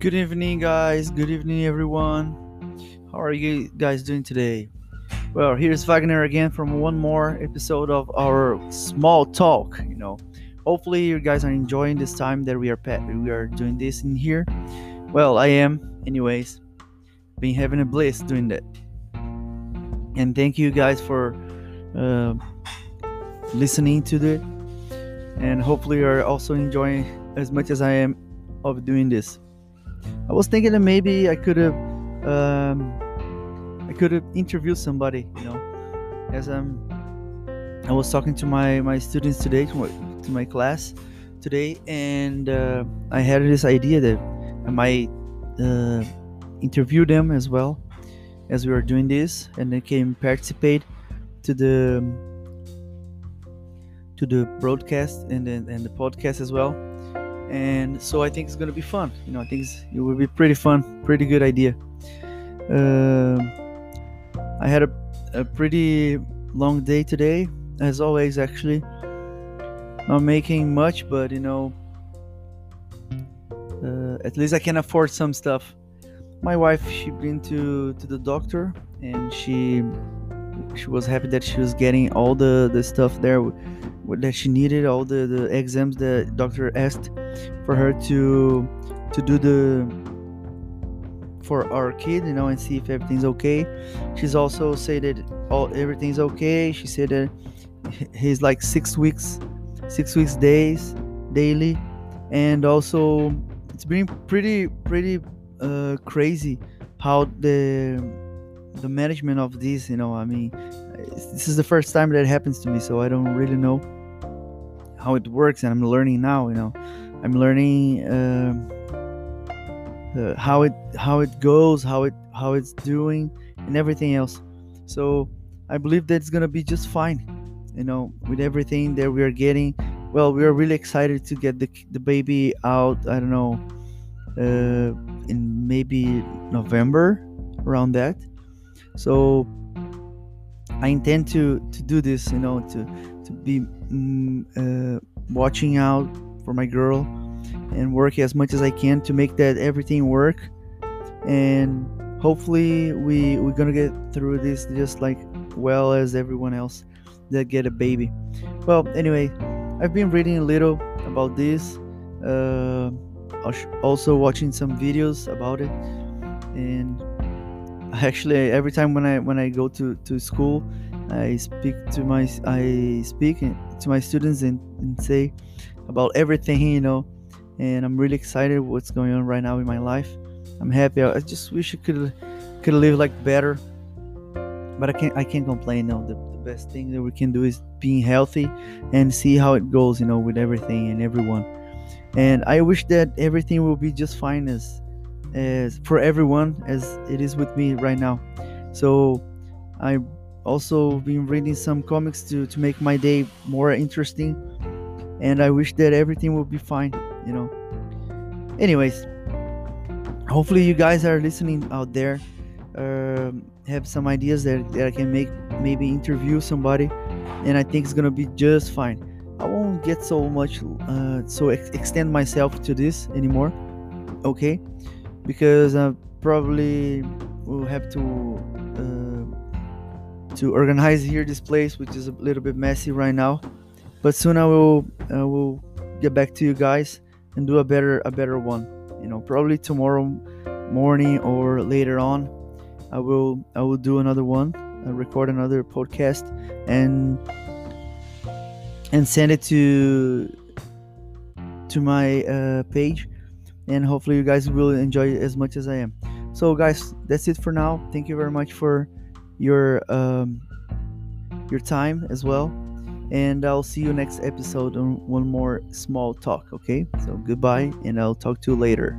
Good evening, guys. Good evening, everyone. How are you guys doing today? Well, here's Vagner again from one more episode of our small talk. You know, hopefully you guys are enjoying this time that we are we are doing this in here. Well, I am, anyways. Been having a bliss doing that, and thank you guys for uh, listening to it, and hopefully you're also enjoying as much as I am of doing this. I was thinking that maybe I could have um, I could have interviewed somebody, you know, as I'm I was talking to my my students today to my, to my class today, and uh, I had this idea that I might uh, interview them as well as we were doing this, and they can participate to the to the broadcast and then and the podcast as well and so I think it's gonna be fun. You know, I think it will be pretty fun, pretty good idea. Uh, I had a, a pretty long day today, as always. Actually, not making much, but you know, uh, at least I can afford some stuff. My wife, she been to to the doctor, and she she was happy that she was getting all the the stuff there that she needed all the the exams that doctor asked for her to to do the for our kid you know and see if everything's okay. She's also said that all everything's okay. She said that he's like six weeks six weeks days daily. And also it's been pretty pretty uh, crazy how the the management of this you know i mean this is the first time that happens to me so i don't really know how it works and i'm learning now you know. I'm learning uh, uh, how it how it goes how it how it's doing and everything else. So i believe that it's gonna be just fine you know with everything that we are getting. Well we are really excited to get the, the baby out i don't know uh, in maybe november around that. So i intend to to do this you know to to be mm, uh, watching out for my girl and work as much as I can to make that everything work. And hopefully we we're gonna get through this just like well as everyone else that get a baby. Well, anyway, I've been reading a little about this. Uh, also watching some videos about it, and actually every time when I when I go to to school I speak to my I speak to my students and, and say about everything you know and I'm really excited what's going on right now in my life. I'm happy. I just wish I could could live like better but I can't I can't complain no. The, the best thing that we can do is being healthy and see how it goes you know with everything and everyone. And I wish that everything will be just fine as as for everyone as it is with me right now. So I also been reading some comics to to make my day more interesting. And i wish that everything will be fine you know. Anyways hopefully you guys are listening out there um, have some ideas that, that i can make maybe interview somebody and i think it's gonna be just fine. I won't get so much uh, so ex- extend myself to this anymore okay? Because i probably will have to uh, to organize here this place, which is a little bit messy right now. But soon I will will get back to you guys and do a better a better one. You know, probably tomorrow morning or later on. I will I will do another one, I'll record another podcast, and and send it to to my uh, page, and hopefully you guys will enjoy it as much as I am. So guys, that's it for now. Thank you very much for your um, your time as well. And I'll see you next episode on one more small talk. Okay, so goodbye, and I'll talk to you later.